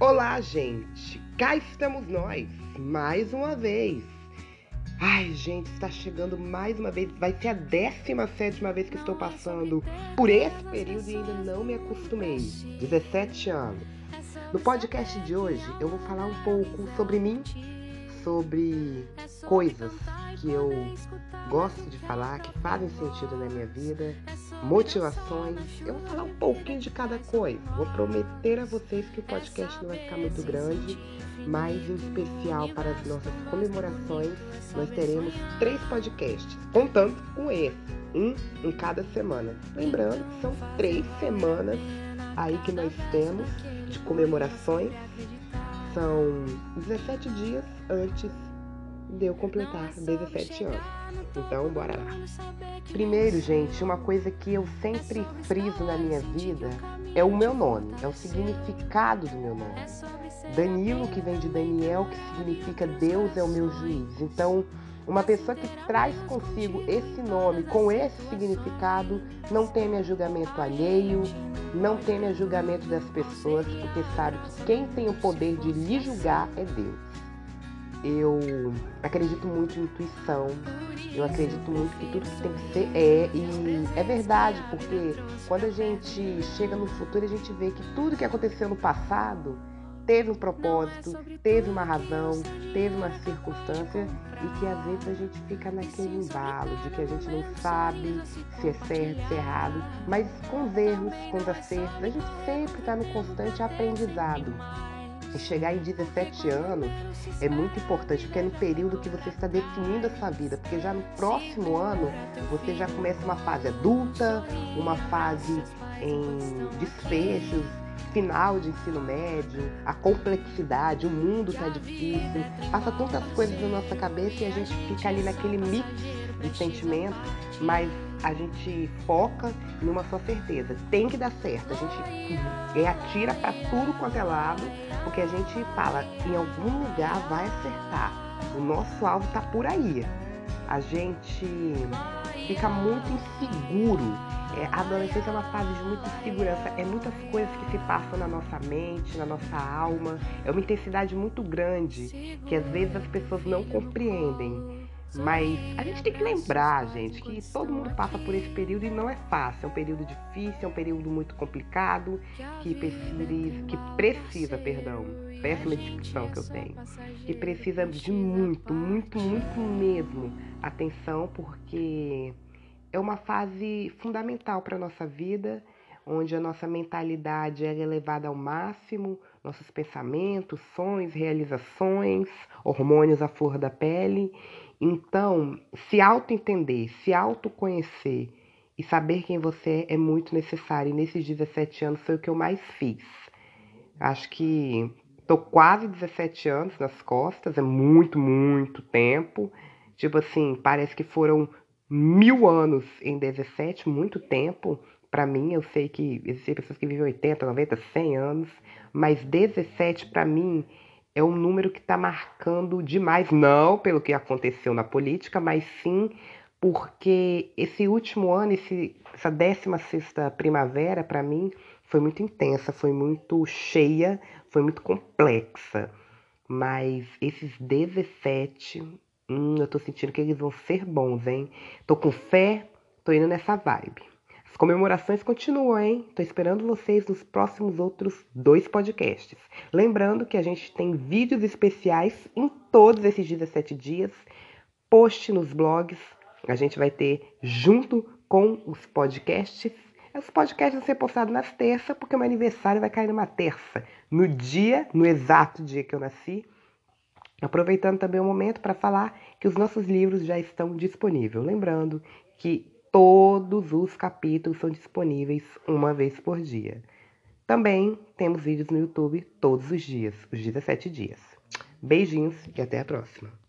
Olá, gente! Cá estamos nós, mais uma vez. Ai, gente, está chegando mais uma vez. Vai ser a 17 vez que estou passando por esse período e ainda não me acostumei. 17 anos. No podcast de hoje, eu vou falar um pouco sobre mim, sobre coisas que eu gosto de falar, que fazem sentido na minha vida, motivações. Eu vou falar um pouquinho de cada coisa. Vou prometer a vocês que o podcast não vai ficar muito grande, mas em especial para as nossas comemorações, nós teremos três podcasts, contando com esse, um em cada semana. Lembrando que são três semanas aí que nós temos de comemorações. São 17 dias antes de eu completar 17 anos. Então, bora lá. Primeiro, gente, uma coisa que eu sempre friso na minha vida é o meu nome, é o significado do meu nome. Danilo, que vem de Daniel, que significa Deus é o meu juiz. Então, uma pessoa que traz consigo esse nome, com esse significado, não teme a julgamento alheio, não teme a julgamento das pessoas, porque sabe que quem tem o poder de lhe julgar é Deus eu acredito muito em intuição. Eu acredito muito que tudo que tem que ser é. E é verdade, porque quando a gente chega no futuro, a gente vê que tudo que aconteceu no passado teve um propósito, teve uma razão, teve uma circunstância e que às vezes a gente fica naquele embalo de que a gente não sabe se é certo, se é errado, mas com os erros, com os acertos, a gente sempre está no constante aprendizado. E chegar em 17 anos é muito importante, porque é no período que você está definindo a sua vida, porque já no próximo ano você já começa uma fase adulta, uma fase em desfechos, final de ensino médio, a complexidade, o mundo tá difícil, passa tantas coisas na nossa cabeça e a gente fica ali naquele mix de sentimentos, mas a gente foca numa só certeza, tem que dar certo. A gente é, atira para tudo quanto é lado, porque a gente fala, em algum lugar vai acertar. O nosso alvo está por aí. A gente fica muito inseguro. É, a adolescência é uma fase de muita insegurança, é muitas coisas que se passam na nossa mente, na nossa alma, é uma intensidade muito grande que às vezes as pessoas não compreendem. Mas a gente tem que lembrar, gente, que todo mundo passa por esse período e não é fácil. É um período difícil, é um período muito complicado, que precisa, que precisa, perdão, péssima dicção que eu tenho, que precisa de muito, muito, muito mesmo atenção, porque é uma fase fundamental para a nossa vida, onde a nossa mentalidade é elevada ao máximo, nossos pensamentos, sonhos, realizações, hormônios à flor da pele. Então, se auto-entender, se autoconhecer e saber quem você é é muito necessário. E nesses 17 anos foi o que eu mais fiz. Acho que tô quase 17 anos nas costas, é muito, muito tempo. Tipo assim, parece que foram mil anos em 17, muito tempo. Para mim, eu sei que existem pessoas que vivem 80, 90, 100 anos, mas 17 para mim é um número que está marcando demais, não pelo que aconteceu na política, mas sim porque esse último ano, esse, essa 16 primavera, para mim, foi muito intensa, foi muito cheia, foi muito complexa. Mas esses 17, hum, eu tô sentindo que eles vão ser bons, hein? Tô com fé, tô indo nessa vibe. As comemorações continuam, hein? Tô esperando vocês nos próximos outros dois podcasts. Lembrando que a gente tem vídeos especiais em todos esses 17 dias. Post nos blogs. A gente vai ter junto com os podcasts. Os podcasts vão ser postados nas terças, porque meu aniversário vai cair numa terça. No dia, no exato dia que eu nasci. Aproveitando também o momento para falar que os nossos livros já estão disponíveis. Lembrando que Todos os capítulos são disponíveis uma vez por dia. Também temos vídeos no YouTube todos os dias, os 17 dias. Beijinhos e até a próxima.